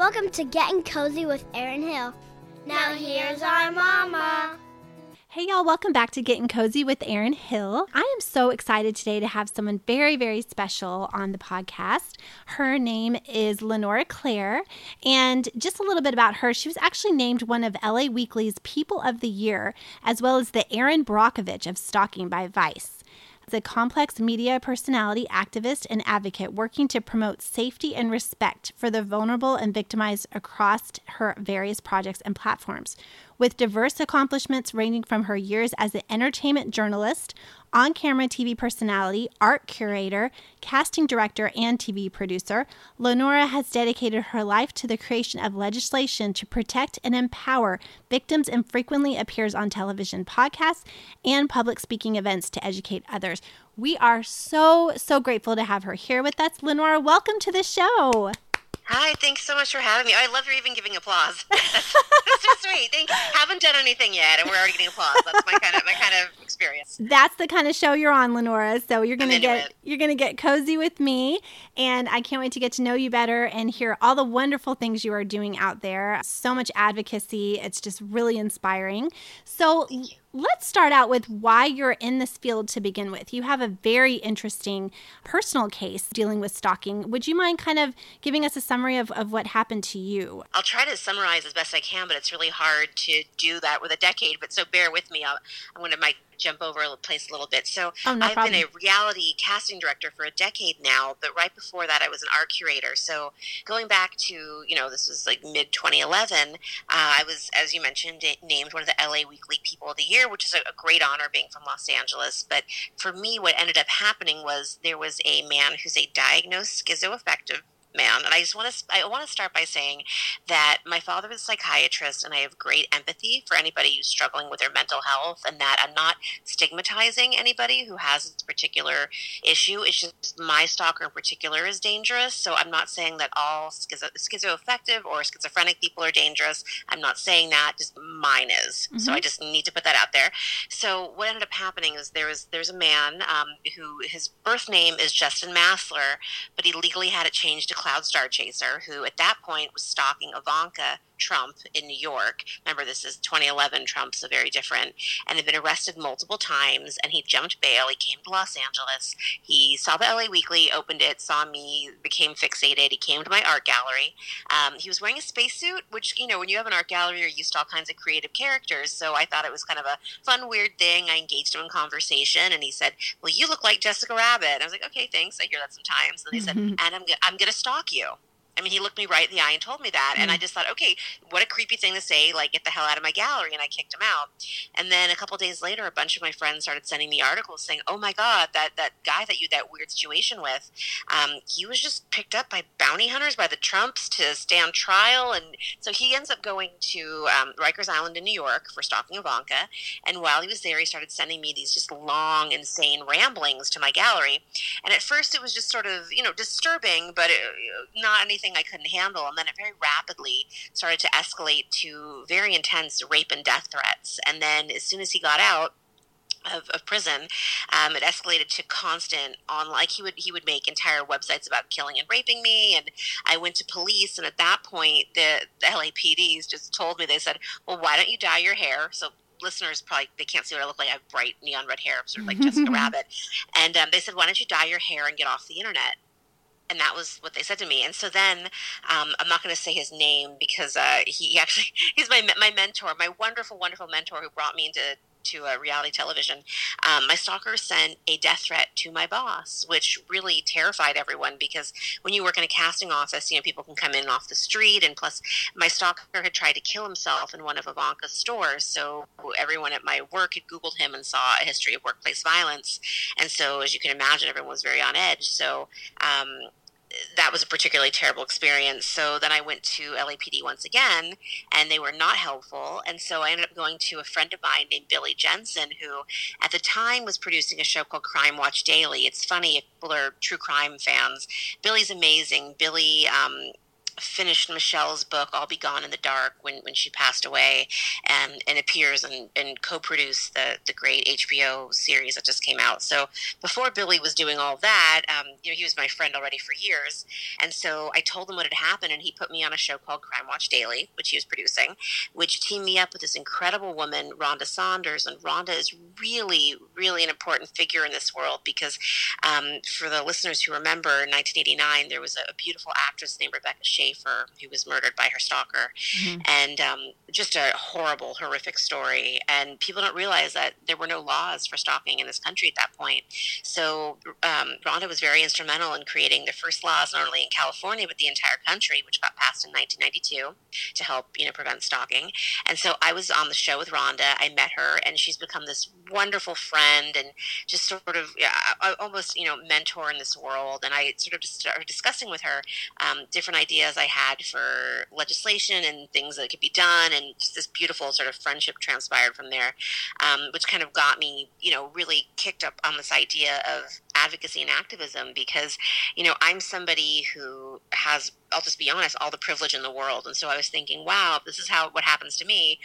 Welcome to Getting Cozy with Erin Hill. Now here's our mama. Hey, y'all, welcome back to Getting Cozy with Erin Hill. I am so excited today to have someone very, very special on the podcast. Her name is Lenora Claire. And just a little bit about her she was actually named one of LA Weekly's People of the Year, as well as the Erin Brockovich of Stalking by Vice a complex media personality, activist, and advocate working to promote safety and respect for the vulnerable and victimized across her various projects and platforms. With diverse accomplishments ranging from her years as an entertainment journalist, on camera TV personality, art curator, casting director, and TV producer, Lenora has dedicated her life to the creation of legislation to protect and empower victims and frequently appears on television podcasts and public speaking events to educate others. We are so, so grateful to have her here with us. Lenora, welcome to the show. Hi, thanks so much for having me. I love you're even giving applause. That's, that's so sweet. Thank you. Haven't done anything yet, and we're already getting applause. That's my kind of my kind of experience. That's the kind of show you're on, Lenora. So you're gonna get it. you're gonna get cozy with me, and I can't wait to get to know you better and hear all the wonderful things you are doing out there. So much advocacy. It's just really inspiring. So let's start out with why you're in this field to begin with. You have a very interesting personal case dealing with stalking. Would you mind kind of giving us a summary of, of what happened to you? I'll try to summarize as best I can, but it's really hard to do that with a decade. But so bear with me. I'll, I'm going to my jump over a place a little bit. So oh, no I've problem. been a reality casting director for a decade now, but right before that, I was an art curator. So going back to you know this was like mid 2011, uh, I was as you mentioned named one of the LA Weekly People of the Year, which is a, a great honor being from Los Angeles. But for me, what ended up happening was there was a man who's a diagnosed schizoaffective man. And I just want to I want to start by saying that my father was a psychiatrist, and I have great empathy for anybody who's struggling with their mental health, and that I'm not stigmatizing anybody who has this particular issue. It's just my stalker in particular is dangerous. So I'm not saying that all schizo- schizoaffective or schizophrenic people are dangerous. I'm not saying that. Just mine is. Mm-hmm. So I just need to put that out there. So what ended up happening is there was there's a man um, who his birth name is Justin Massler, but he legally had it changed to Cloud Star Chaser, who at that point was stalking Ivanka Trump in New York. Remember, this is 2011. Trump's so very different, and had been arrested multiple times. And he jumped bail. He came to Los Angeles. He saw the LA Weekly, opened it, saw me, became fixated. He came to my art gallery. Um, he was wearing a spacesuit, which you know, when you have an art gallery, you're used to all kinds of creative characters. So I thought it was kind of a fun, weird thing. I engaged him in conversation, and he said, "Well, you look like Jessica Rabbit." And I was like, "Okay, thanks. I hear that sometimes." And he said, "And I'm I'm gonna stalk you." I mean, he looked me right in the eye and told me that. Mm. And I mm. just thought, okay, what a creepy thing to say, like, get the hell out of my gallery. And I kicked him out. And then a couple days later, a bunch of my friends started sending me articles saying, oh my God, that, that guy that you, that weird situation with, um, he was just picked up by bounty hunters, by the Trumps to stand trial. And so he ends up going to um, Rikers Island in New York for stalking Ivanka. And while he was there, he started sending me these just long, insane ramblings to my gallery. And at first, it was just sort of, you know, disturbing, but it, not anything I couldn't handle. And then it very rapidly started to escalate to very intense rape and death threats. And then as soon as he got out, of, of, prison, um, it escalated to constant on like he would he would make entire websites about killing and raping me, and I went to police, and at that point the, the LAPDs just told me they said, well, why don't you dye your hair? So listeners probably they can't see what I look like. I have bright neon red hair, sort of like Jessica Rabbit, and um, they said, why don't you dye your hair and get off the internet? And that was what they said to me. And so then um, I'm not going to say his name because uh, he actually he's my my mentor, my wonderful wonderful mentor who brought me into to uh, reality television. Um, my stalker sent a death threat to my boss, which really terrified everyone because when you work in a casting office, you know people can come in off the street, and plus my stalker had tried to kill himself in one of Ivanka's stores, so everyone at my work had Googled him and saw a history of workplace violence, and so as you can imagine, everyone was very on edge. So um, that was a particularly terrible experience. So then I went to LAPD once again, and they were not helpful. And so I ended up going to a friend of mine named Billy Jensen, who at the time was producing a show called Crime Watch Daily. It's funny if people are true crime fans. Billy's amazing. Billy um, finished Michelle's book, I'll Be Gone in the Dark, when, when she passed away, and, and appears and, and co produced the, the great HBO series that just came out. So before Billy was doing all that, um, you know, he was my friend already for years. And so I told him what had happened, and he put me on a show called Crime Watch Daily, which he was producing, which teamed me up with this incredible woman, Rhonda Saunders. And Rhonda is really, really an important figure in this world because um, for the listeners who remember, in 1989, there was a, a beautiful actress named Rebecca Schaeffer who was murdered by her stalker, mm-hmm. and um, just a horrible, horrific story. And people don't realize that there were no laws for stalking in this country at that point. So um, Rhonda was very instrumental in creating the first laws, not only in California but the entire country, which got passed in 1992 to help you know prevent stalking. And so I was on the show with Rhonda. I met her, and she's become this wonderful friend and just sort of yeah, almost you know mentor in this world. And I sort of just started discussing with her um, different ideas I had for legislation and things that could be done, and just this beautiful sort of friendship transpired from there, um, which kind of got me you know really kicked up on this idea of advocacy and activism because you know I'm somebody who has I'll just be honest all the privilege in the world, and so I was thinking, wow, this is how what happens to me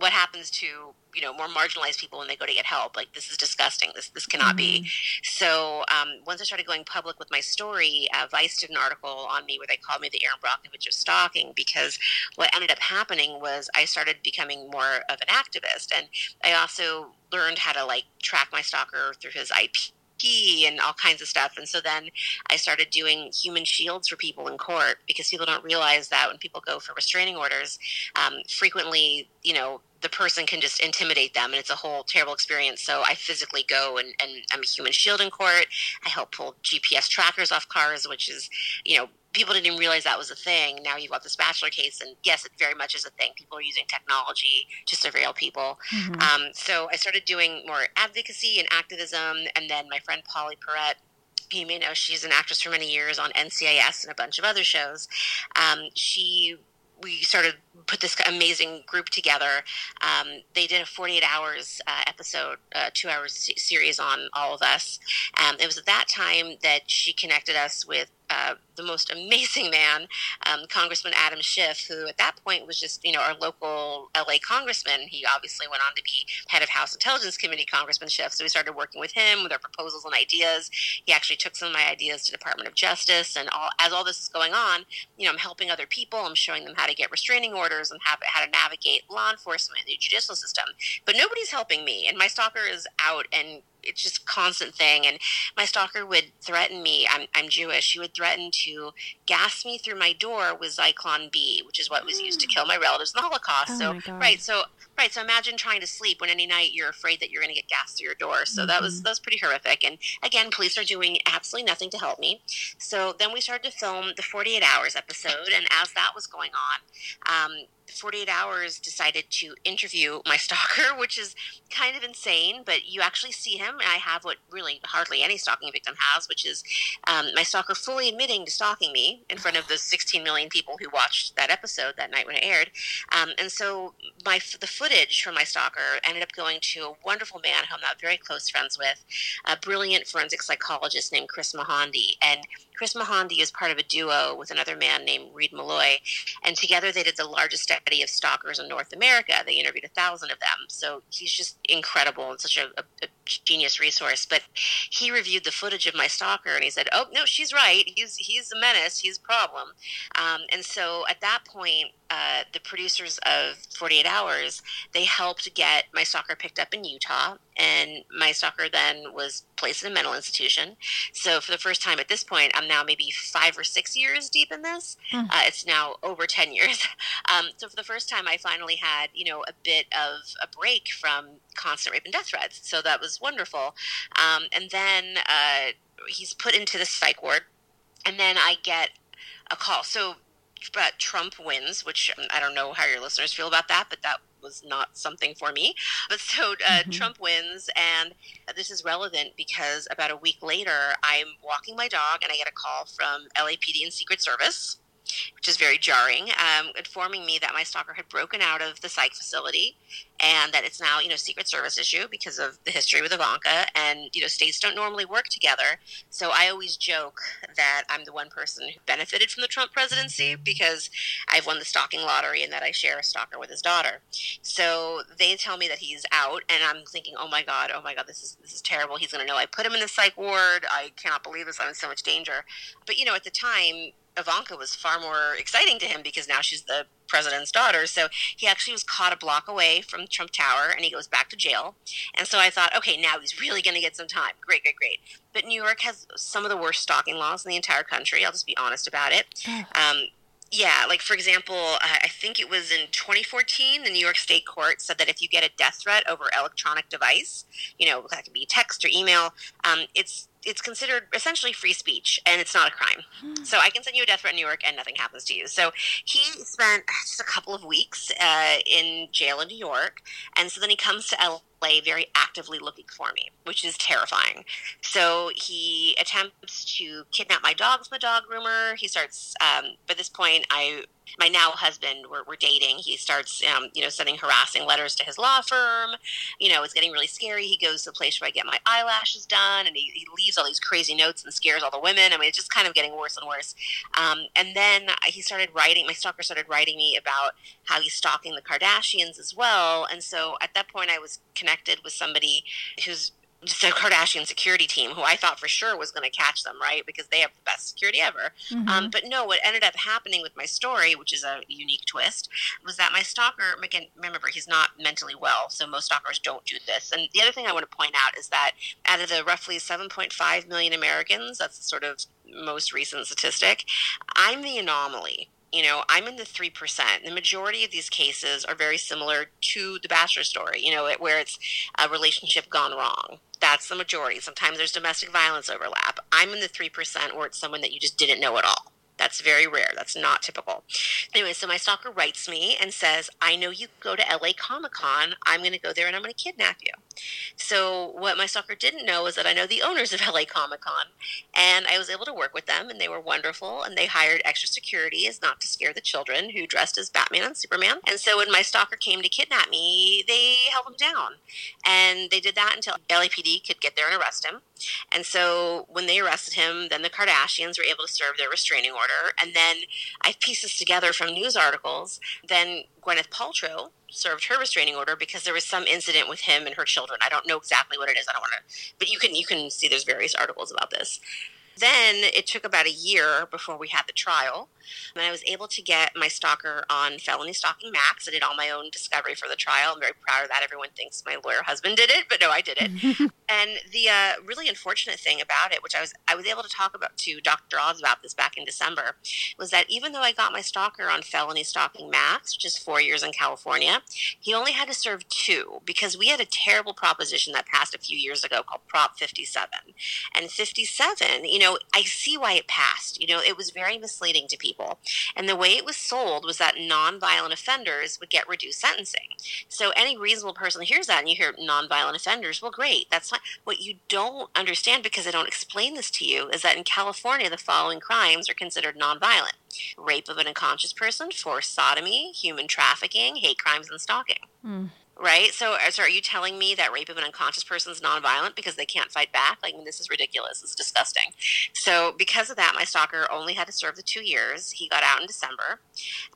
what happens to you know more marginalized people when they go to get help like this is disgusting this this cannot mm-hmm. be so um, once i started going public with my story uh, vice did an article on me where they called me the erin brockovich of stalking because what ended up happening was i started becoming more of an activist and i also learned how to like track my stalker through his ip and all kinds of stuff. And so then I started doing human shields for people in court because people don't realize that when people go for restraining orders, um, frequently, you know, the person can just intimidate them and it's a whole terrible experience. So I physically go and, and I'm a human shield in court. I help pull GPS trackers off cars, which is, you know, people didn't even realize that was a thing. Now you've got this bachelor case, and yes, it very much is a thing. People are using technology to surveil people. Mm-hmm. Um, so I started doing more advocacy and activism, and then my friend Pauley Perrette. You may know she's an actress for many years on NCIS and a bunch of other shows. Um, she we started put this amazing group together. Um, they did a 48 hours uh, episode, uh, two hours series on all of us. Um, it was at that time that she connected us with uh, the most amazing man, um, Congressman Adam Schiff, who at that point was just, you know, our local LA congressman. He obviously went on to be head of House Intelligence Committee, Congressman Schiff. So we started working with him with our proposals and ideas. He actually took some of my ideas to Department of Justice. And all, as all this is going on, you know, I'm helping other people. I'm showing them how to get restraining orders and how, how to navigate law enforcement, the judicial system. But nobody's helping me. And my stalker is out and it's just constant thing. And my stalker would threaten me. I'm, I'm Jewish. She would threaten to gas me through my door with Zyklon B, which is what was used to kill my relatives in the Holocaust. Oh so right, so right, so imagine trying to sleep when any night you're afraid that you're going to get gas through your door. So mm-hmm. that was mm-hmm. that was pretty horrific. And again, police are doing absolutely nothing to help me. So then we started to film the 48 hours episode, and as that was going on. Um, 48 Hours decided to interview my stalker, which is kind of insane, but you actually see him. And I have what really hardly any stalking victim has, which is um, my stalker fully admitting to stalking me in front of the 16 million people who watched that episode that night when it aired. Um, and so my the footage from my stalker ended up going to a wonderful man who I'm not very close friends with, a brilliant forensic psychologist named Kris Mohandie. And Kris Mohandie is part of a duo with another man named Reid Meloy, and together they did the largest study of stalkers in North America. They interviewed a thousand of them, so he's just incredible and such a, a, a genius resource. But he reviewed the footage of my stalker, and he said, "Oh no, she's right. He's he's a menace. He's a problem." Um, and so at that point, uh, the producers of 48 Hours, they helped get my stalker picked up in Utah, and my stalker then was placed in a mental institution. So for the first time at this point, I'm now maybe five or six years deep in this. Mm. Uh, it's now over 10 years. Um, so for the first time, I finally had, you know, a bit of a break from constant rape and death threats. So that was wonderful. Um, and then uh, he's put into the psych ward, and then I get a call. So but Trump wins, which um, I don't know how your listeners feel about that, but that was not something for me. But so uh, mm-hmm. Trump wins, and this is relevant because about a week later, I'm walking my dog and I get a call from LAPD and Secret Service. Which is very jarring, um, informing me that my stalker had broken out of the psych facility and that it's now you know Secret Service issue because of the history with Ivanka, and you know states don't normally work together. So I always joke that I'm the one person who benefited from the Trump presidency because I've won the stalking lottery and that I share a stalker with his daughter. So they tell me that he's out, and I'm thinking, oh my god, oh my god, this is this is terrible. He's going to know I put him in the psych ward. I cannot believe this. I'm in so much danger. But you know, at the time, Ivanka was far more exciting to him because now she's the president's daughter. So he actually was caught a block away from Trump Tower and he goes back to jail. And so I thought, okay, now he's really going to get some time. Great, great, great. But New York has some of the worst stalking laws in the entire country. I'll just be honest about it. Um, yeah, like for example, I think it was in 2014, the New York State Court said that if you get a death threat over electronic device, you know, that could be text or email, um, it's it's considered essentially free speech and it's not a crime. Hmm. So I can send you a death threat in New York and nothing happens to you. So he spent just a couple of weeks uh, in jail in New York. And so then he comes to LA very actively looking for me, which is terrifying. So he attempts to kidnap my dog from a dog groomer. He starts, um, by this point, I my now husband we're, we're dating. He starts um, you know sending harassing letters to his law firm. You know it's getting really scary. He goes to the place where i get my eyelashes done and he, he leaves all these crazy notes and scares all the women. I mean it's just kind of getting worse and worse. Um, and then he started writing my stalker started writing me about how he's stalking the kardashians as well. And so at that point i was connected with somebody who's a Kardashian security team who I thought for sure was going to catch them, right? Because they have the best security ever. Mm-hmm. Um, but no, what ended up happening with my story, which is a unique twist, was that my stalker, again, remember, he's not mentally well, so most stalkers don't do this. And the other thing I want to point out is that out of the roughly 7.5 million Americans, that's the sort of most recent statistic, I'm the anomaly you know, I'm in the 3%. The majority of these cases are very similar to the Bachelor story, you know, where it's a relationship gone wrong. That's the majority. Sometimes there's domestic violence overlap. I'm in the 3% where it's someone that you just didn't know at all. That's very rare. That's not typical. Anyway, so my stalker writes me and says, I know you go to LA Comic Con. I'm going to go there and I'm going to kidnap you. So, what my stalker didn't know was that I know the owners of LA Comic Con. And I was able to work with them, and they were wonderful. And they hired extra security as not to scare the children who dressed as Batman and Superman. And so, when my stalker came to kidnap me, they held him down. And they did that until LAPD could get there and arrest him. And so, when they arrested him, then the Kardashians were able to serve their restraining order. And then I pieced this together from news articles. Then Gwyneth Paltrow served her restraining order because there was some incident with him and her children. I don't know exactly what it is. I don't want to, but you can you can see there's various articles about this. Then it took about a year before we had the trial. And I was able to get my stalker on felony stalking max. I did all my own discovery for the trial. I'm very proud of that. Everyone thinks my lawyer husband did it, but no, I did it. and the uh, really unfortunate thing about it, which I was I was able to talk about to Dr. Oz about this back in December, was that even though I got my stalker on felony stalking max, which is four years in California, he only had to serve two because we had a terrible proposition that passed a few years ago called Prop 57. And 57, you know, I see why it passed. You know, it was very misleading to people. And the way it was sold was that nonviolent offenders would get reduced sentencing. So any reasonable person hears that and you hear nonviolent offenders, well, great, that's fine. What you don't understand because I don't explain this to you is that in California, the following crimes are considered nonviolent rape of an unconscious person, forced sodomy, human trafficking, hate crimes, and stalking. Mm right? So, uh, so are you telling me that rape of an unconscious person is nonviolent because they can't fight back? Like, I mean, this is ridiculous. It's disgusting. So, because of that, my stalker only had to serve the two years. He got out in December.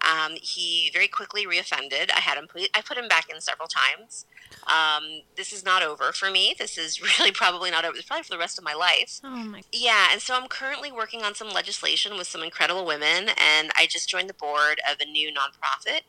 Um, he very quickly reoffended. I had him I put him back in several times. Um, this is not over for me. This is really probably not over. It's probably for the rest of my life. Oh my. Yeah, and so I'm currently working on some legislation with some incredible women, and I just joined the board of a new nonprofit.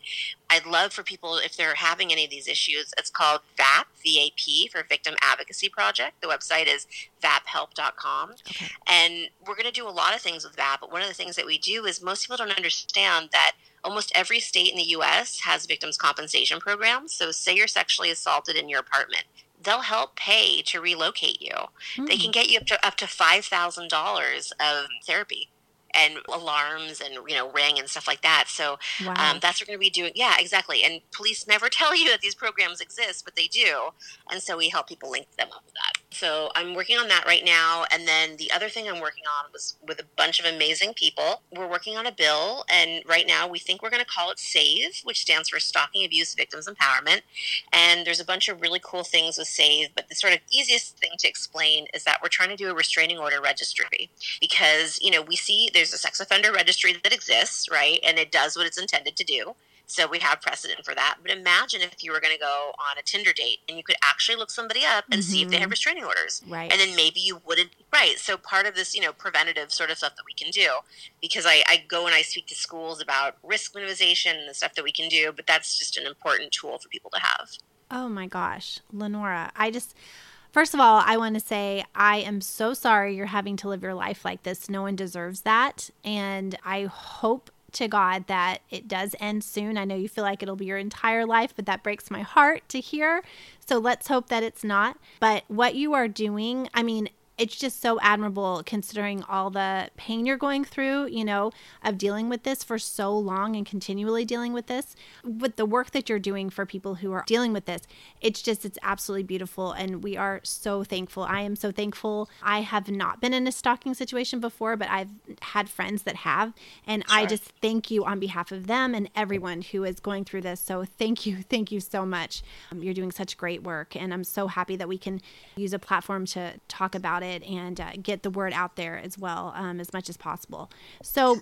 I'd love for people if they're having any of these issues. It's called VAP, VAP for Victim Advocacy Project. The website is vaphelp.com, okay. and we're going to do a lot of things with VAP. But one of the things that we do is most people don't understand that almost every state in the U.S. has victims' compensation programs. So, say you're sexually assaulted in your apartment, they'll help pay to relocate you. Mm. They can hmm. get you up to up to five thousand dollars of therapy and alarms and you know ring and stuff like that. So Wow. um, that's what we're going to be doing. Yeah, exactly. And police never tell you that these programs exist, but they do. And so we help people link them up with that. So I'm working on that right now. And then the other thing I'm working on was with a bunch of amazing people. We're working on a bill, and right now we think we're going to call it SAVE, which stands for Stalking Abuse Victims Empowerment. And there's a bunch of really cool things with SAVE, but the sort of easiest thing to explain is that we're trying to do a restraining order registry because, you know, we see there's a sex offender registry that exists, right? And it does what it's intended to do. So we have precedent for that. But imagine if you were going to go on a Tinder date and you could actually look somebody up and see if they have mm-hmm. restraining orders. Right. And then maybe you wouldn't. Right. So part of this, you know, preventative sort of stuff that we can do, because I, I go and I speak to schools about risk minimization and the stuff that we can do, but that's just an important tool for people to have. Oh my gosh, Lenora, I just First of all, I want to say I am so sorry you're having to live your life like this. No one deserves that. And I hope to God that it does end soon. I know you feel like it'll be your entire life, but that breaks my heart to hear. So let's hope that it's not. But what you are doing, I mean, it's just so admirable considering all the pain you're going through, you know, of dealing with this for so long and continually dealing with this. With the work that you're doing for people who are dealing with this, it's just, it's absolutely beautiful. And we are so thankful. I am so thankful. I have not been in a stalking situation before, but I've had friends that have. And I just thank you on behalf of them and everyone who is going through this. So thank you. Thank you so much. Um, you're doing such great work. And I'm so happy that we can use a platform to talk about it and uh, get the word out there as well um, as much as possible. So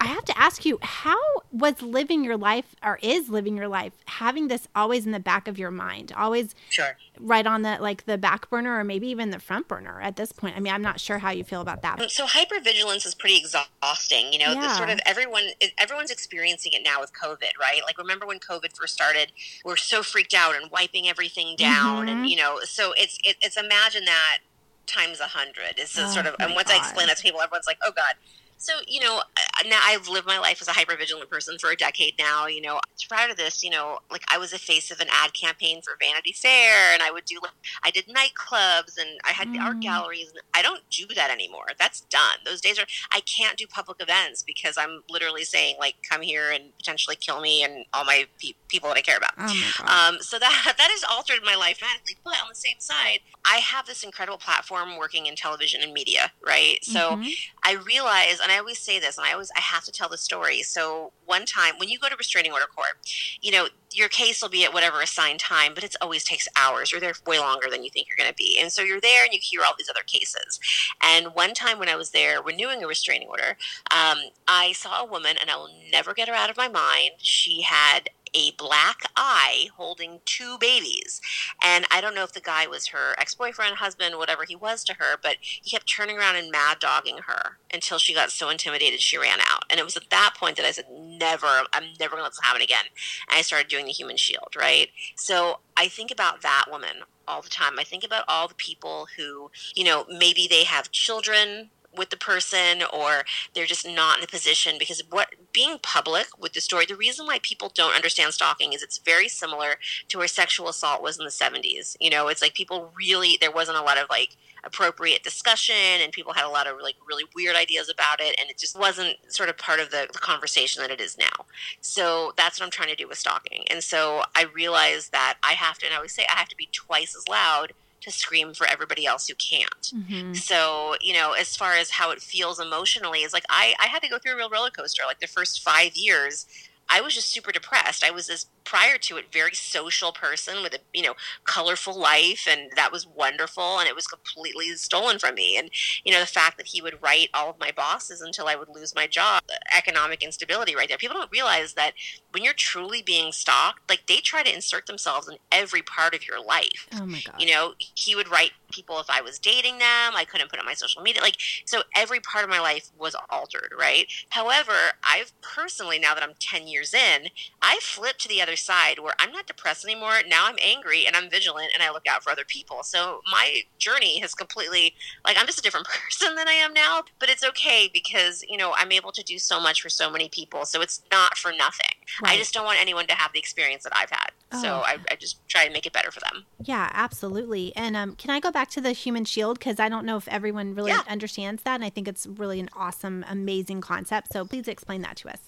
I have to ask you, how was living your life or is living your life having this always in the back of your mind, always Sure. right on the like the back burner or maybe even the front burner at this point? I mean, I'm not sure how you feel about that. So hypervigilance is pretty exhausting. You know, the Yeah. sort of everyone everyone's experiencing it now with COVID, right? Like remember when COVID first started, we're so freaked out and wiping everything down, Mhm. and you know, so it's it, it's imagine that times a hundred. It's a Oh, sort of, and once I explain that to people, everyone's like, oh god. So you know, now I've lived my life as a hypervigilant person for a decade now. You know, prior to this, you know, like I was a face of an ad campaign for Vanity Fair, and I would do like I did nightclubs and I had art Mm. galleries. And I don't do that anymore. That's done. Those days are. I can't do public events because I'm literally saying like, come here and potentially kill me and all my pe- people that I care about. Oh. Um, so that that has altered my life dramatically. But on the same side, I have this incredible platform working in television and media, right? So Mhm. I realize, and I always say this, and I always I have to tell the story. So one time when you go to restraining order court, you know your case will be at whatever assigned time, but it always takes hours. You're there way longer than you think you're going to be, and so you're there and you hear all these other cases. And one time when I was there renewing a restraining order, um, I saw a woman, and I will never get her out of my mind. She had a black eye holding two babies. And I don't know if the guy was her ex boyfriend, husband, whatever he was to her, but he kept turning around and mad dogging her until she got so intimidated she ran out. And it was at that point that I said, Never, I'm never going to let this happen again. And I started doing the human shield, right? So I think about that woman all the time. I think about all the people who, you know, maybe they have children with the person or they're just not in a position because what being public with the story the reason why people don't understand stalking is it's very similar to where sexual assault was in the 70s you know it's like people really there wasn't a lot of like appropriate discussion and people had a lot of like really weird ideas about it and it just wasn't sort of part of the, the conversation that it is now. So that's what i'm trying to do with stalking. And so i realized that i have to and i always say i have to be twice as loud to scream for everybody else who can't Mhm. so, you know, as far as how it feels emotionally, is like I, I had to go through a real roller coaster. Like the first five years, I was just super depressed. I was this prior to it very social person with a you know colorful life, and that was wonderful. And it was completely stolen from me. And you know the fact that he would write all of my bosses until I would lose my job, economic instability right there. People don't realize that when you're truly being stalked, like they try to insert themselves in every part of your life Oh my god. you know he would write people if i was dating them i couldn't put on my social media like so every part of my life was altered right however i've personally now that i'm 10 years in i flipped to the other side where i'm not depressed anymore now i'm angry and i'm vigilant and i look out for other people so my journey has completely like i'm just a different person than i am now but it's okay because you know i'm able to do so much for so many people so it's not for nothing i just don't want anyone to have the experience that i've had Oh. So I, I, just try and make it better for them. Yeah, absolutely. And um, can I go back to the human shield? Because I don't know if everyone really yeah. understands that. And I think it's really an awesome, amazing concept. So please explain that to us.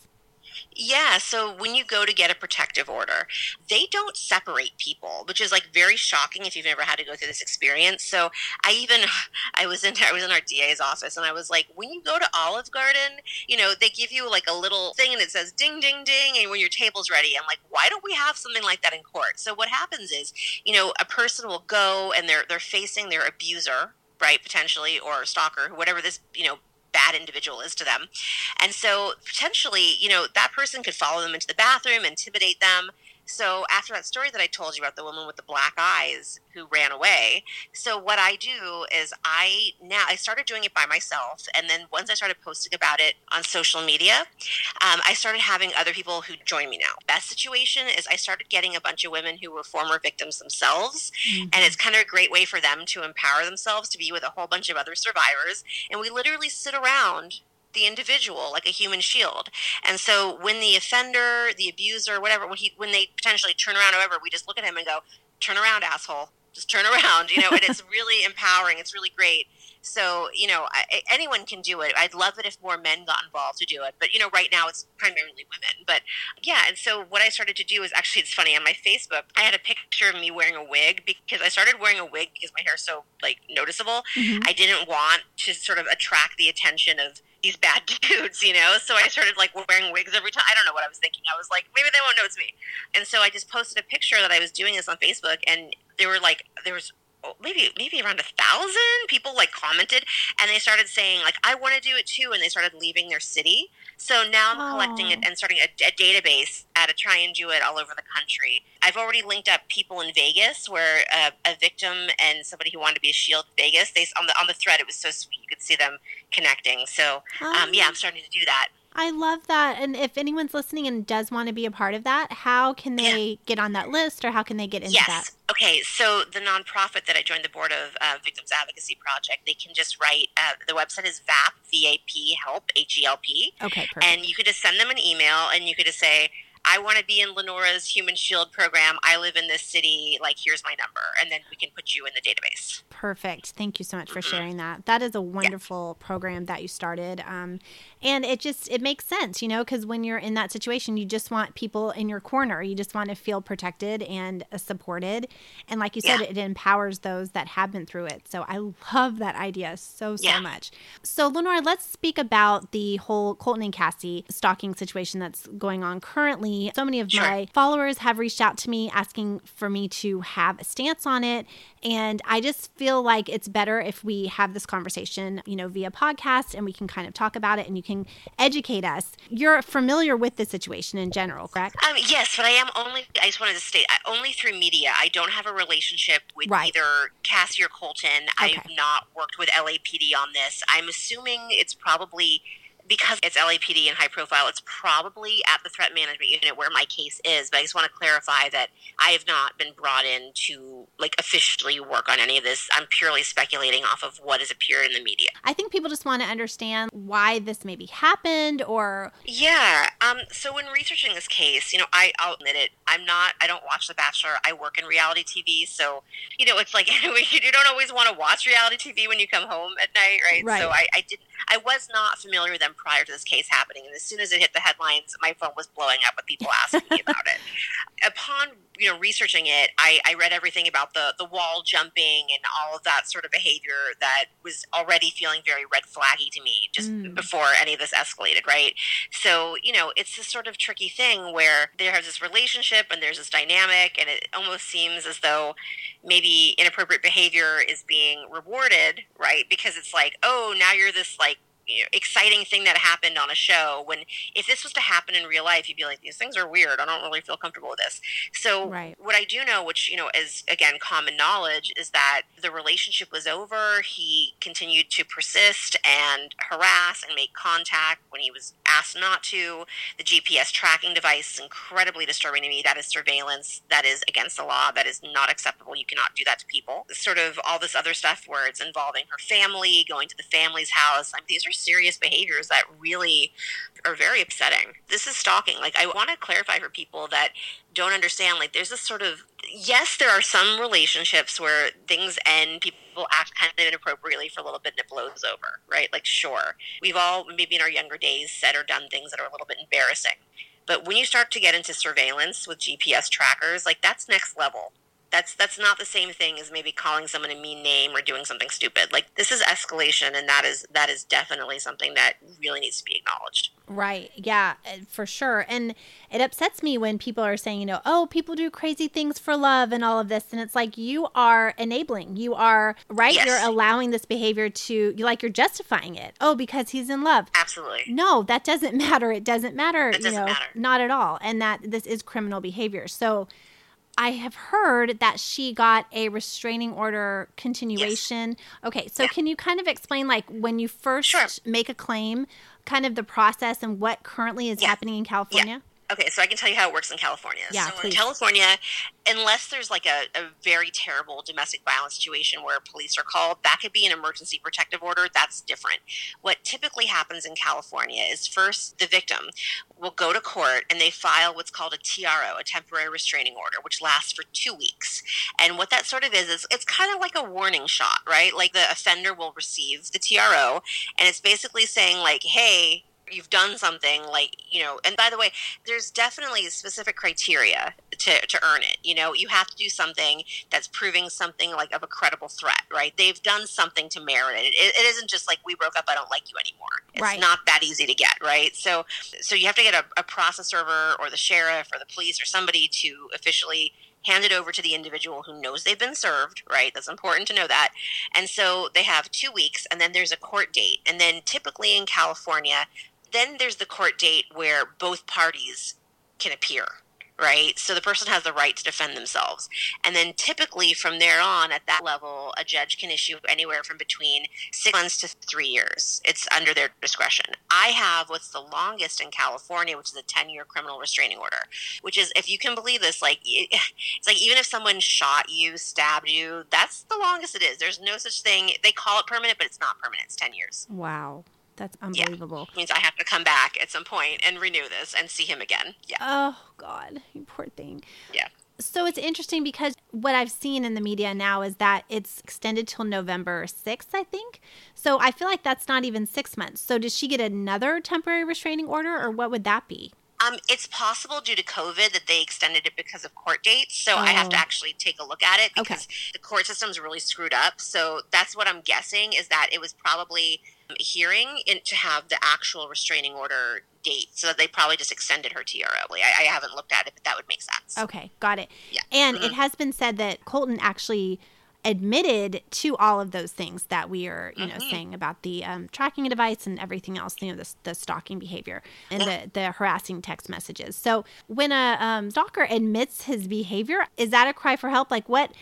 Yeah, so when you go to get a protective order, they don't separate people, which is like very shocking if you've never had to go through this experience. So I even I was in I was in our DA's office and I was like, when you go to Olive Garden, you know, they give you like a little thing and it says ding ding ding and when your table's ready. I'm like, why don't we have something like that in court? So what happens is, you know, a person will go and they're they're facing their abuser, right, potentially or stalker, whatever this, you know, bad individual is to them. And so potentially, you know, that person could follow them into the bathroom, intimidate them, so after that story that I told you about the woman with the black eyes who ran away, so what I do is I now I started doing it by myself, and then once I started posting about it on social media, um, I started having other people who join me now. Best situation is I started getting a bunch of women who were former victims themselves, mm-hmm. and it's kind of a great way for them to empower themselves to be with a whole bunch of other survivors, and we literally sit around the individual like a human shield. And so when the offender, the abuser, whatever, when he when they potentially turn around, however, we just look at him and go, "Turn around, asshole." Just turn around, you know, and it's really empowering. It's really great. So, you know, I, anyone can do it. I'd love it if more men got involved to do it. But, you know, right now it's primarily women. But yeah, and so what I started to do is actually, it's funny, on my Facebook, I had a picture of me wearing a wig because I started wearing a wig because my hair is so, like, noticeable. Mm-hmm. I didn't want to sort of attract the attention of these bad dudes, you know? So I started like wearing wigs every time. I don't know what I was thinking. I was like, maybe they won't know it's me. And so I just posted a picture that I was doing this on Facebook and there were like, there was maybe maybe around a thousand people like commented and they started saying like i want to do it too and they started leaving their city. So now i'm collecting it and starting a, a, database at a try and do it all over the country. I've already linked up people in vegas where uh, a victim and somebody who wanted to be a shield vegas they on the on the thread it was so sweet you could see them connecting. So um, yeah i'm starting to do that I love that. And if anyone's listening and does want to be a part of that, how can they yeah. get on that list or how can they get into yes. that? Okay, so the nonprofit that I joined the board of, uh, Victims Advocacy Project, they can just write, uh, the website is VAP, V-A-P, help, H-E-L-P. Okay, perfect. And you could just send them an email and you could just say, I want to be in Lenora's Human Shield program. I live in this city. Like, here's my number. And then we can put you in the database. Perfect. Thank you so much for mm-hmm. sharing that. That is a wonderful yeah. program that you started. Um, and it just, it makes sense, you know, because when you're in that situation, you just want people in your corner. You just want to feel protected and uh, supported. And like you said, yeah. it empowers those that have been through it. So I love that idea so, so yeah. much. So, Lenora, let's speak about the whole Colton and Cassie stalking situation that's going on currently so many of sure. my followers have reached out to me asking for me to have a stance on it. And I just feel like it's better if we have this conversation, you know, via podcast and we can kind of talk about it and you can educate us. You're familiar with the situation in general, correct? Um, yes, but I am only, I just wanted to state, only through media. I don't have a relationship with right. either Cassie or Colton. Okay. I've not worked with LAPD on this. I'm assuming it's probably because it's LAPD and high profile, it's probably at the threat management unit where my case is. But I just want to clarify that I have not been brought in to like officially work on any of this. I'm purely speculating off of what has appeared in the media. I think people just want to understand why this maybe happened or Yeah. Um so when researching this case, you know, I, I'll admit it, I'm not I don't watch The Bachelor. I work in reality TV, so you know, it's like you don't always want to watch reality TV when you come home at night, right? right. So I, I didn't I was not familiar with them prior to this case happening, and as soon as it hit the headlines, my phone was blowing up with people asking me about it. Upon you know researching it, I, I read everything about the the wall jumping and all of that sort of behavior that was already feeling very red flaggy to me just mm. before any of this escalated. Right, so you know it's this sort of tricky thing where there's this relationship and there's this dynamic, and it almost seems as though maybe inappropriate behavior is being rewarded, right? Because it's like, oh, now you're this like you know, exciting thing that happened on a show when if this was to happen in real life you'd be like these things are weird. I don't really feel comfortable with this. So right. what i do know which you know is again common knowledge is that the relationship was over. He continued to persist and harass and make contact when he was asked not to. The gps tracking device is incredibly disturbing to me. That is surveillance. That is against the law. That is not acceptable. You cannot do that to people. Sort of all this other stuff where it's involving her family going to the family's house. I mean, these are serious behaviors that really are very upsetting. This is stalking. Like, I want to clarify for people that don't understand, like, there's this sort of, yes, there are some relationships where things end, people act kind of inappropriately for a little bit and it blows over, right? Like, sure. We've all, maybe in our younger days, said or done things that are a little bit embarrassing. But when you start to get into surveillance with GPS trackers, like, that's next level that's that's not the same thing as maybe calling someone a mean name or doing something stupid. Like this is escalation and that is that is definitely something that really needs to be acknowledged. Right. Yeah uh, for sure. And it upsets me when people are saying you know oh people do crazy things for love and all of this and it's like you are enabling. You are right yes. you're allowing this behavior to you like you're justifying it. Oh because he's in love. Absolutely. No that doesn't matter. It doesn't matter it doesn't you know matter. not at all. And that this is criminal behavior. So I have heard that she got a restraining order continuation. Yes. Okay, so yeah. can you kind of explain, like, when you first sure. make a claim, kind of the process and what currently is yeah. happening in California? Okay, so I can tell you how it works in California. Yeah, so please. in California, unless there's like a, a, very terrible domestic violence situation where police are called, that could be an emergency protective order. That's different. What typically happens in California is first the victim will go to court and they file what's called a TRO, a temporary restraining order, which lasts for two weeks. And what that sort of is, is it's kind of like a warning shot, right? Like the offender will receive the TRO and it's basically saying, like, hey, you've done something like you know and by the way there's definitely specific criteria to, to earn it you know you have to do something that's proving something like of a credible threat right they've done something to merit it. it, it isn't just like we broke up i don't like you anymore it's right. not that easy to get right so so you have to get a, a process server or the sheriff or the police or somebody to officially hand it over to the individual who knows they've been served, right? That's important to know that. And so they have two weeks, and then there's a court date. And then typically in California, then there's the court date where both parties can appear right? So the person has the right to defend themselves. And then typically from there on, at that level, a judge can issue anywhere from between six months to three years. It's under their discretion. I have what's the longest in California, which is a 10 year criminal restraining order, which is, if you can believe this, like, it's like even if someone shot you, stabbed you, that's the longest it is. There's no such thing. They call it permanent, but it's not permanent. It's 10 years. Wow. That's unbelievable. Yeah. Means I have to come back at some point and renew this and see him again. Yeah. Oh God, you poor thing. Yeah. So it's interesting because what I've seen in the media now is that it's extended till November 6th, I think. So I feel like that's not even six months. So does she get another temporary restraining order or what would that be? Um, it's possible due to COVID that they extended it because of court dates. So oh. I have to oh. actually take a look at it because okay. the court system's really screwed up. So that's what I'm guessing is that it was probably hearing and to have the actual restraining order date. So that they probably just extended her TRO. I, I, haven't looked at it, but that would make sense. Okay, got it. Yeah. And mm-hmm. it has been said that Colton actually admitted to all of those things that we are, you know, mm-hmm. saying about the um, tracking device and everything else, you know, the, the stalking behavior and yeah. the, the harassing text messages. So when a um, stalker admits his behavior, is that a cry for help? Like what,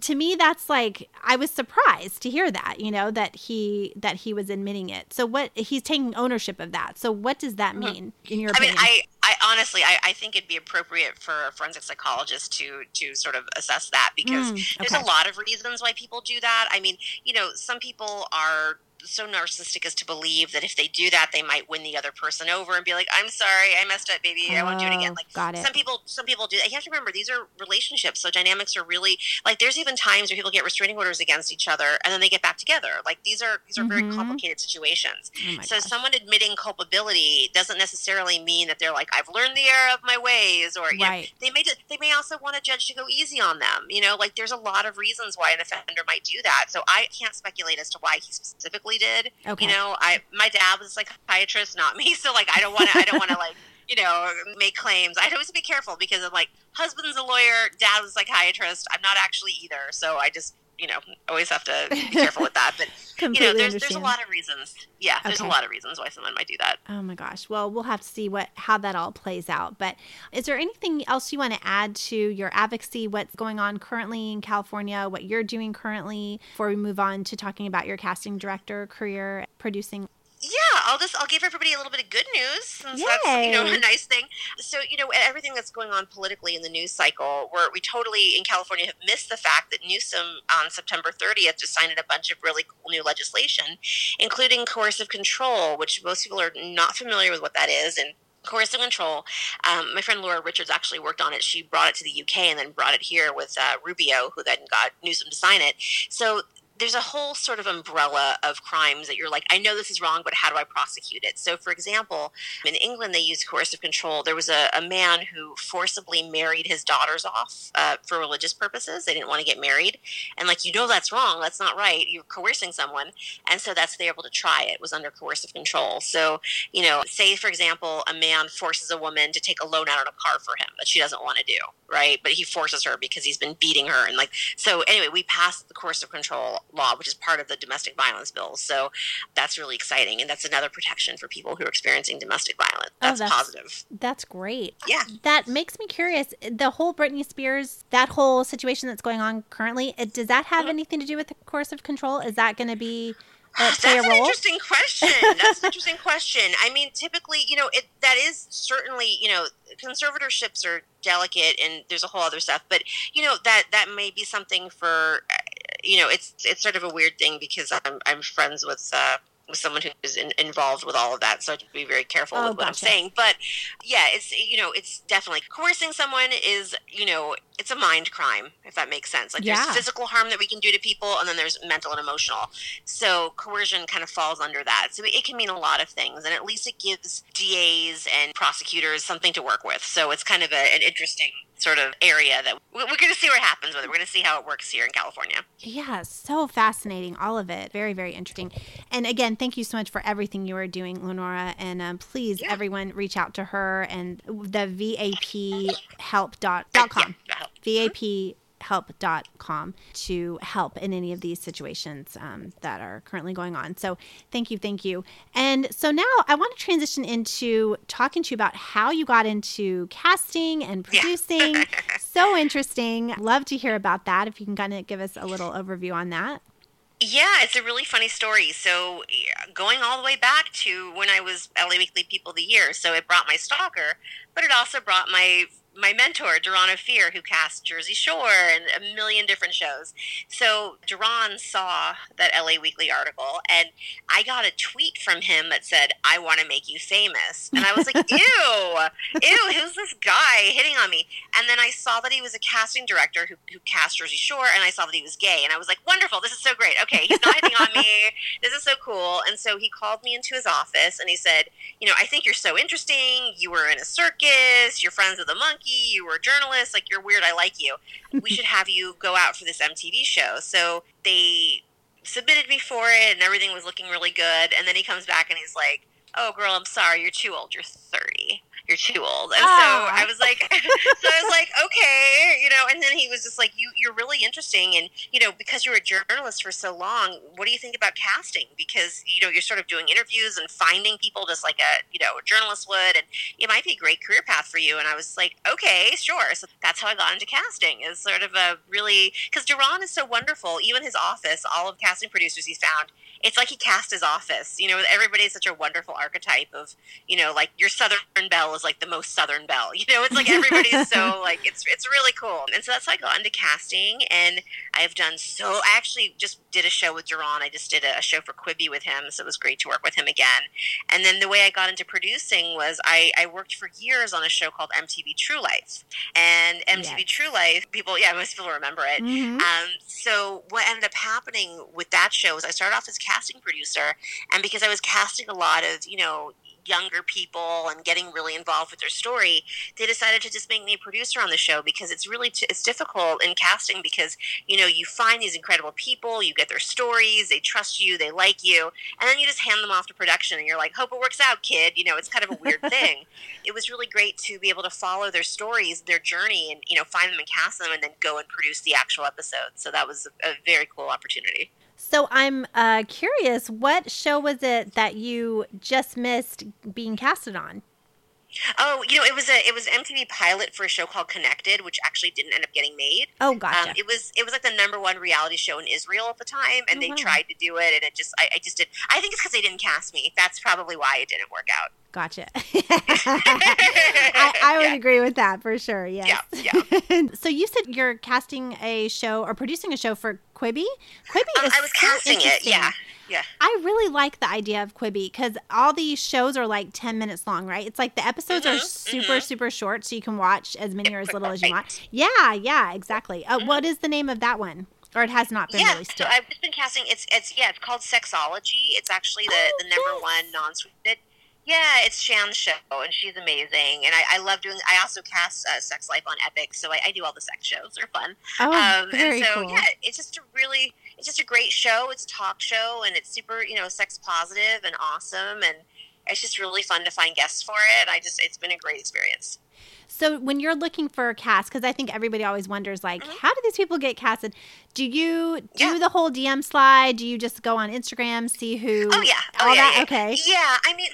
to me, that's like, I was surprised to hear that, you know, that he, that he was admitting it. So what, he's taking ownership of that. So what does that mm-hmm. mean in your opinion? Mean, I, I honestly, I, I think it'd be appropriate for a forensic psychologist to, to sort of assess that because mm, okay. there's a lot of reasons reasons why people do that. I mean, you know, some people are so narcissistic as to believe that if they do that, they might win the other person over and be like, "I'm sorry, I messed up, baby. I won't do it again." Oh, like, got it. some people, some people do. That. You have to remember these are relationships, so dynamics are really like. There's even times where people get restraining orders against each other and then they get back together. Like these are these are mm-hmm. very complicated situations. Oh so gosh. someone admitting culpability doesn't necessarily mean that they're like, "I've learned the error of my ways," or you right. know, they may they may also want a judge to go easy on them. You know, like there's a lot of reasons why an offender might do that. So I can't speculate as to why he specifically did. Okay. You know, I my dad was a psychiatrist, not me. So like, I don't want to. I don't want to like you know make claims. I always be careful because I'm like, husband's a lawyer, dad was a psychiatrist. I'm not actually either. So I just you know always have to be careful with that. But you know, there's there's a lot of reasons. Yeah, there's okay. a lot of reasons why someone might do that. Oh my gosh. Well, we'll have to see what how that all plays out. But is there anything else you want to add to your advocacy? What's going on currently in California? What you're doing currently? Before we move on to talking about your casting director career, producing. Yeah, I'll just I'll give everybody a little bit of good news since that's you know a nice thing. So you know everything that's going on politically in the news cycle, where we totally in California have missed the fact that Newsom on September 30th just signed a bunch of really cool new legislation, including coercive control, which most people are not familiar with what that is, and coercive control. Um, my friend Laura Richards actually worked on it. She brought it to the UK and then brought it here with uh, Rubio, who then got Newsom to sign it. So there's a whole sort of umbrella of crimes that you're like, I know this is wrong, but how do I prosecute it? So, for example, in England, they use coercive control. There was a, a man who forcibly married his daughters off uh, for religious purposes. They didn't want to get married. And, like, you know, that's wrong. That's not right. You're coercing someone. And so that's, they're able to try it, was under coercive control. So, you know, say, for example, a man forces a woman to take a loan out on a car for him that she doesn't want to do, right? But he forces her because he's been beating her. And, like, so anyway, we passed the coercive control law, which is part of the domestic violence bill. So that's really exciting, and that's another protection for people who are experiencing domestic violence. That's, oh, that's positive. That's great. Yeah, that makes me curious. The whole Britney Spears, that whole situation that's going on currently, does that have mm-hmm. anything to do with the coercive control? Is that going to be that's an interesting question. That's an interesting question. I mean, typically, you know, it that is certainly, you know, conservatorships are delicate, and there's a whole other stuff. But you know, that that may be something for, you know, it's it's sort of a weird thing because I'm I'm friends with uh, with someone who's in, involved with all of that, so I have to be very careful oh, with what gotcha. I'm saying. But yeah, it's you know, it's definitely coercing someone is you know, it's a mind crime if that makes sense. Like yeah. there's physical harm that we can do to people, and then there's mental and emotional. So coercion kind of falls under that. So it can mean a lot of things, and at least it gives DAs and prosecutors something to work with. So it's kind of a, an interesting sort of area that we're going to see what happens with it. We're going to see how it works here in California. Yeah, so fascinating. All of it. Very, very interesting. And again, thank you so much for everything you are doing, Lenora. And um, please, yeah. everyone, reach out to her and the VAPhelp.com. Yeah, VAP help.com to help in any of these situations um, that are currently going on. So, thank you, thank you. And so now I want to transition into talking to you about how you got into casting and producing. Yeah. so interesting. Love to hear about that. If you can kind of give us a little overview on that. Yeah, it's a really funny story. So, going all the way back to when I was LA Weekly People of the Year. So, it brought my stalker, but it also brought my my mentor, Doron Ofir, who cast Jersey Shore and a million different shows. So Duran saw that LA Weekly article, and I got a tweet from him that said, I want to make you famous. And I was like, ew, ew, who's this guy hitting on me? And then I saw that he was a casting director who, who cast Jersey Shore, and I saw that he was gay. And I was like, wonderful, this is so great. Okay, he's not hitting on me. This is so cool. And so he called me into his office and he said, You know, I think you're so interesting. You were in a circus, you're friends with a monkey you were a journalist, like you're weird, I like you. we should have you go out for this MTV show. So they submitted me for it and everything was looking really good. And then he comes back and he's like, Oh girl, I'm sorry, you're too old, you're 30 you're too old. And so ah. I was like, so I was like, okay, you know, and then he was just like, you, you're really interesting. And, you know, because you're a journalist for so long, what do you think about casting? Because, you know, you're sort of doing interviews and finding people just like a, you know, a journalist would, and it might be a great career path for you. And I was like, okay, sure. So that's how I got into casting is sort of a really, because Doron is so wonderful. Even his office, all of casting producers he's found, it's like he cast his office. You know, everybody's such a wonderful archetype of, you know, like your Southern Belle is like the most Southern Belle. You know, it's like everybody's so like it's it's really cool. And so that's how I got into casting, and I've done so. I actually just did a show with Doron. I just did a, show for Quibi with him, so it was great to work with him again. And then the way I got into producing was I, I worked for years on a show called MTV True Life, and MTV yes. True Life people, yeah, most people remember it. Mm-hmm. Um, so what ended up happening with that show was I started off as casting producer, and because I was casting a lot of you know younger people and getting really involved with their story, they decided to just make me a producer on the show because it's really t- it's difficult in casting because you know you find these incredible people, you get their stories, they trust you, they like you, and then you just hand them off to production and you're like, hope it works out, kid. You know, it's kind of a weird thing. It was really great to be able to follow their stories, their journey, and you know find them and cast them, and then go and produce the actual episode. So that was a, a very cool opportunity. So I'm uh, curious, what show was it that you just missed being casted on? Oh, you know, it was a it was MTV pilot for a show called Connected, which actually didn't end up getting made. Oh, gotcha. Um, it was it was like the number one reality show in Israel at the time, and Oh, they wow. tried to do it, and it just I, I just did. I think it's because they didn't cast me. That's probably why it didn't work out. Gotcha. I, I would Yeah. agree with that for sure. Yes. Yeah, yeah. so you said you're casting a show or producing a show for Quibi. Quibi Um, is I was so casting it. Yeah, yeah. I really like the idea of Quibi because all these shows are like 10 minutes long, right? It's like the episodes are Mhm, super, mhm. super short, so you can watch as many or as little as you want. Yeah, yeah, exactly. Uh, what is the name of that one? Or it has not been yeah, released so. I've just been casting. It's it's yeah, it's called Sexology. It's actually the Oh, the number yes. one non-scripted. Yeah, it's Shan's show, and she's amazing. And I, I love doing. I also cast uh, Sex Life on Epix, so I, I do all the sex shows. They're fun. oh, um, very and so cool. yeah, it's just a really, it's just a great show. It's a talk show, and it's super, you know, sex positive and awesome, and it's just really fun to find guests for it. I just, it's been a great experience. So when you're looking for a cast, because I think everybody always wonders, like, Mhm. how do these people get casted? Do you do Yeah. the whole DM slide? Do you just go on Instagram, see who? Oh yeah, oh all yeah, that. yeah. Okay. Yeah, I mean,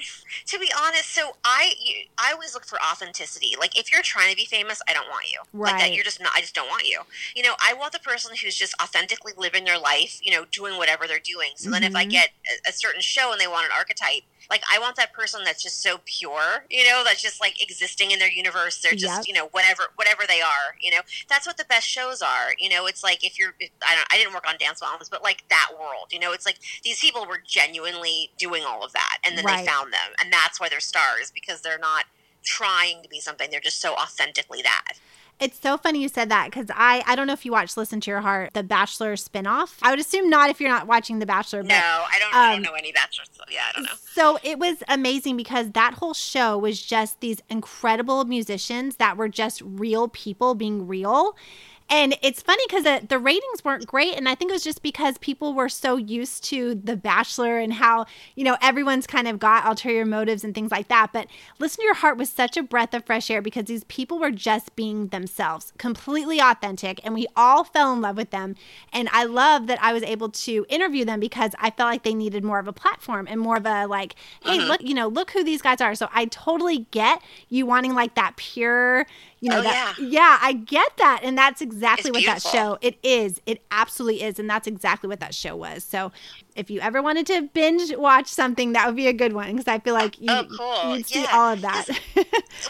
to be honest, so I you, I always look for authenticity. Like if you're trying to be famous, I don't want you. Like Right. that, you're just not. I just don't want you. You know, I want the person who's just authentically living their life. You know, doing whatever they're doing. So then, if I Mhm. get a, a certain show and they want an archetype, like I want that person that's just so pure. You know, that's just like existing in their universe. They're just Yep. you know whatever whatever they are. You know, that's what the best shows are. You know, it's like if you're if, I don't I didn't work on Dance Moms, but like that world. You know, it's like these people were genuinely doing all of that, and then Right. they found them, and that's why they're stars because they're not trying to be something. They're just so authentically that. It's so funny you said that because I I don't know if you watched Listen to Your Heart, the Bachelor spinoff. I would assume not if you're not watching The Bachelor. But No, I don't. I um, don't know any bachelors. So yeah, I don't know. So it was amazing because that whole show was just these incredible musicians that were just real people being real. And it's funny because the, the ratings weren't great. And I think it was just because people were so used to The Bachelor and how, you know, everyone's kind of got ulterior motives and things like that. But Listen to Your Heart was such a breath of fresh air because these people were just being themselves, completely authentic. And we all fell in love with them. And I love that I was able to interview them because I felt like they needed more of a platform and more of a like, hey, Mhm. look, you know, look who these guys are. So I totally get you wanting like that pure, you know, Oh, that yeah, I get that. And that's exactly It's what beautiful. that show it is. It absolutely is. And that's exactly what that show was. So if you ever wanted to binge watch something, that would be a good one because I feel like you, Oh, cool. you'd see Yeah. all of that.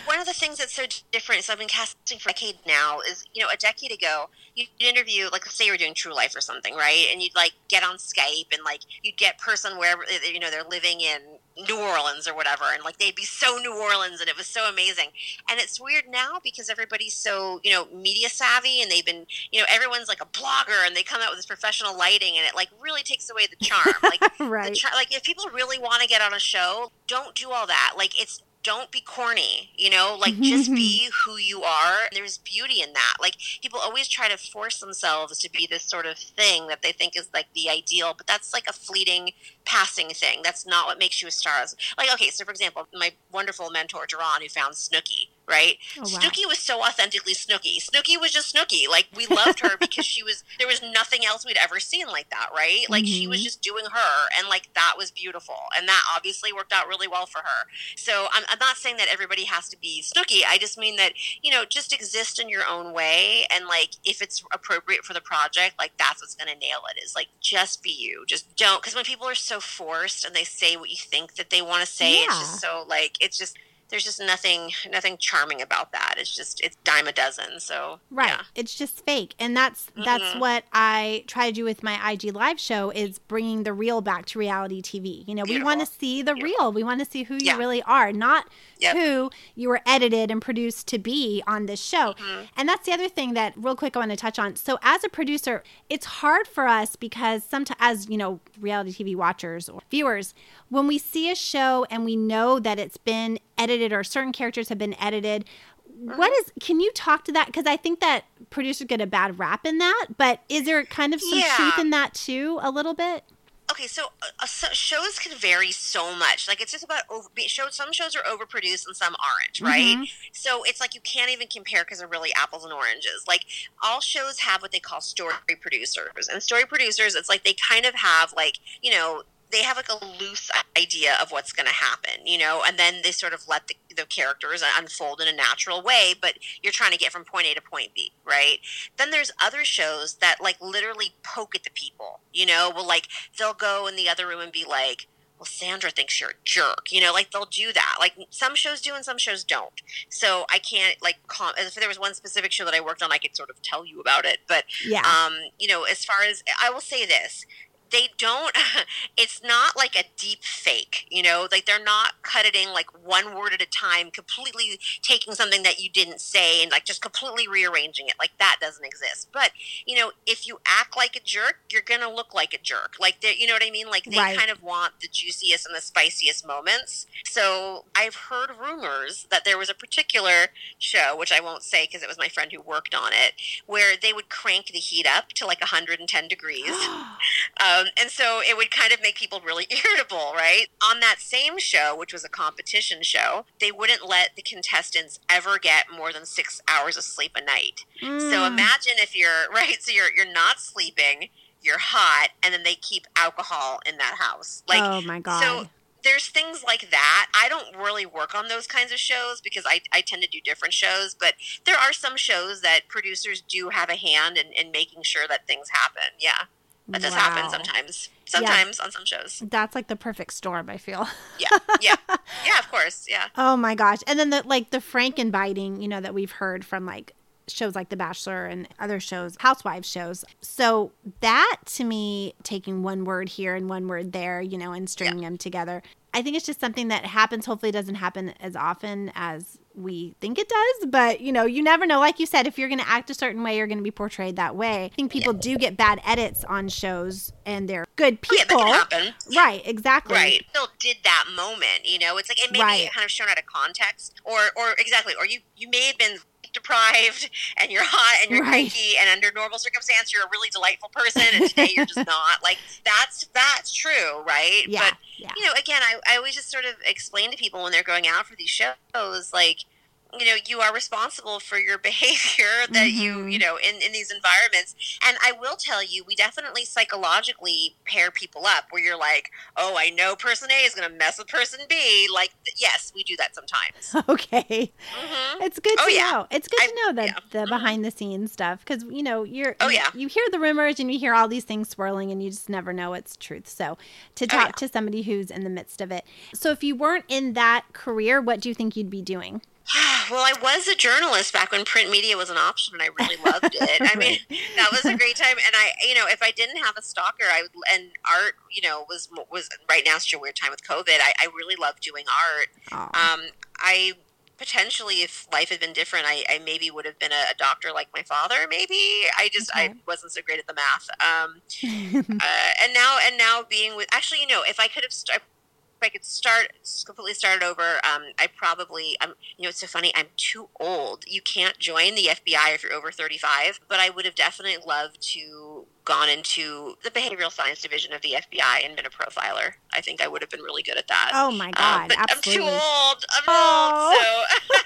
one of the things that's so different, so I've been casting for a decade now, is you know a decade ago you'd interview like say you're doing True Life or something, right? And you'd like get on Skype and like you'd get person wherever you know they're living in New Orleans or whatever, and like they'd be so New Orleans, and it was so amazing. And it's weird now because everybody's so you know media savvy, and they've been you know everyone's like a blogger, and they come out with this professional lighting, and it like really takes away the charm. Like the right. tr- like if people really want to get on a show, don't do all that. Like it's don't be corny, you know, like mm-hmm, just be mm-hmm. who you are. There's beauty in that. Like people always try to force themselves to be this sort of thing that they think is like the ideal, but that's like a fleeting passing thing. That's not what makes you a star. Like okay, so for example, my wonderful mentor Doron who found Snooki, right? Oh, wow. Snooki was so authentically Snooki. Snooki was just Snooki. Like we loved her because she was there was nothing else we'd ever seen like that, right? Like she was Mhm. just doing her and like that was beautiful. And that obviously worked out really well for her. So I'm, I'm not saying that everybody has to be Snooki. I just mean that, you know, just exist in your own way and like if it's appropriate for the project, like that's what's gonna nail it is like just be you. Just don't because when people are so forced and they say what you think that they want to say, it's just so like it's just there's just nothing nothing charming about that. It's just it's dime a dozen. So Right. yeah. It's just fake. And that's that's Mhm. what I try to do with my IG live show is bringing the real back to reality TV. You know, we want to see the Beautiful. real. We want to see who you Yeah. really are, not Yep. who you were edited and produced to be on this show. Mhm. And that's the other thing that real quick I want to touch on. So as a producer, it's hard for us because sometimes as, you know, reality TV watchers or viewers, when we see a show and we know that it's been edited or certain characters have been edited, what Mm-hmm. is can you talk to that because i think that producers get a bad rap in that but is there kind of some Yeah. truth in that too a little bit Okay, so, uh, so shows can vary so much. Like it's just about over. Shows some shows are overproduced and some aren't, right? Mhm. So it's like you can't even compare because they're really apples and oranges. Like all shows have what they call story producers, and story producers, it's like they kind of have like you know they have like a loose idea of what's going to happen, you know, and then they sort of let the, the characters unfold in a natural way, but you're trying to get from point A to point B, right? Then there's other shows that like literally poke at the people, you know, will like they'll go in the other room and be like, well, Sandra thinks you're a jerk. You know, like they'll do that. Like some shows do and some shows don't. So I can't like com- if there was one specific show that I worked on, I could sort of tell you about it. But Yeah. um, you know, as far as I will say this, they don't it's not like a deep fake you know like they're not cutting like one word at a time completely taking something that you didn't say and like just completely rearranging it like that doesn't exist. But you know if you act like a jerk you're gonna look like a jerk. Like they you know what i mean? Like they Right. kind of want the juiciest and the spiciest moments. So i've heard rumors that there was a particular show which i won't say because it was my friend who worked on it where they would crank the heat up to like 110 degrees um, and so it would kind of make people really irritable, right? On that same show, which was a competition show, they wouldn't let the contestants ever get more than six hours of sleep a night. So Mm. imagine if you're right, so you're you're not sleeping, you're hot, and then they keep alcohol in that house. Like oh my god. so there's things like that. I don't really work on those kinds of shows because I, I tend to do different shows, but there are some shows that producers do have a hand in, in making sure that things happen. Yeah. That does happen Wow. sometimes. Sometimes on some shows. That's like the perfect storm, I feel. Yeah. Yeah. yeah, of course. Yeah. Oh my gosh. And then the like the Frankenbiting, you know, that we've heard from like shows like The Bachelor and other shows, housewives shows. So that to me, taking one word here and one word there, you know, and stringing them together, I think it's just something that happens. Hopefully, doesn't happen as often as we think it does. But you know, you never know. Like you said, if you're going to act a certain way, you're going to be portrayed that way. I think people do get bad edits on shows, and they're good Yeah, people. Right, exactly. Right. Still did that moment, you know. It's like it may Right. be kind of shown out of context, or or exactly, or you you may have been deprived and you're hot and you're Right. cranky and under normal circumstance you're a really delightful person and today you're just not like that's that's true right Yeah. but yeah. you know again I, I always just sort of explain to people when they're going out for these shows like you know you are responsible for your behavior that you Mhm. you know in, in these environments and i will tell you we definitely psychologically pair people up where you're like oh i know person a is going to mess with person b like yes we do that sometimes Okay. hmm It's good Oh, to yeah. know. It's good to know that yeah. the behind the scenes stuff because you know you're Oh, you, yeah. you hear the rumors and you hear all these things swirling and you just never know what's truth. So to Oh, talk yeah. to somebody who's in the midst of it. So if you weren't in that career, what do you think you'd be doing? well i was a journalist back when print media was an option and i really loved it. I mean that was a great time and i you know if i didn't have a stalker i would and art you know was was right now it's a weird time with covid i, I really love doing art. Um i potentially if life had been different i, I maybe would have been a, a doctor like my father maybe. I just i wasn't so great at the math. Um uh, and now and now being with actually you know if i could have st- if I could start completely start over, um, I probably, um, you know, it's so funny. I'm too old. You can't join the FBI if you're over 35. But I would have definitely loved to gone into the behavioral science division of the FBI and been a profiler. I think I would have been really good at that. oh my Um, God! absolutely. I'm too old. I'm Oh. old. So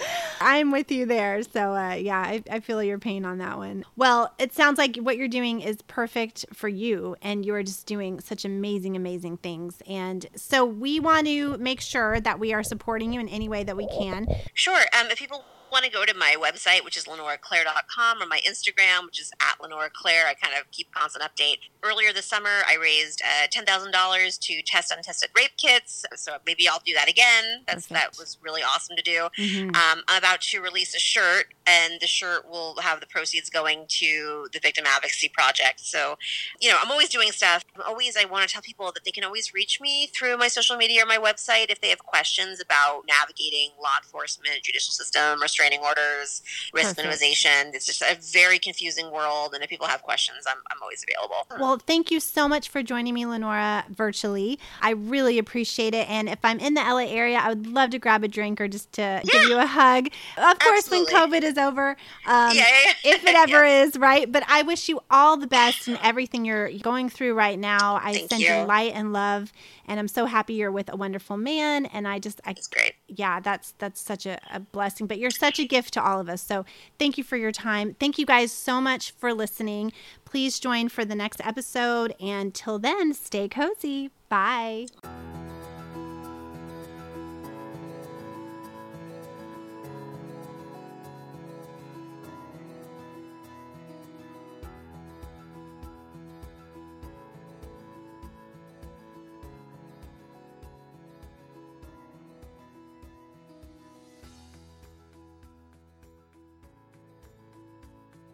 I'm with you there. So, uh, yeah, I, I feel your pain on that one. Well, it sounds like what you're doing is perfect for you, and you're just doing such amazing, amazing things. And so, we want to make sure that we are supporting you in any way that we can. Sure. Um, if people want to go to my website, which is lenoraclaire.com, or my Instagram, which is at Lenora Claire, I kind of keep constant update. Earlier this summer, I raised uh, $10,000 to test untested rape kits. So maybe I'll do that again. That's, that was really awesome to do. Mhm. Um, I'm about to release a shirt, and the shirt will have the proceeds going to the Victim Advocacy Project. So, you know, I'm always doing stuff. I'm always, I want to tell people that they can always reach me through my social media or my website if they have questions about navigating law enforcement, judicial system, restraining orders, risk Perfect. minimization. It's just a very confusing world, and if people have questions, I'm, I'm always available. Well, thank you so much for joining me, Lenora, virtually. I really appreciate it. And if I'm in the LA area, I would love to grab a drink or just to give you a hug. Of course, when COVID is over. Um, yeah, yeah, yeah. if it ever is, right? But I wish you all the best in everything you're going through right now. I Thank send you you. light and love, and I'm so happy you're with a wonderful man. And I just, I, It's great. yeah, that's that's such a, a blessing. But you're such a gift to all of us. So thank you for your time. Thank you guys so much for listening. Please join for the next episode. And till then, stay cozy. Bye.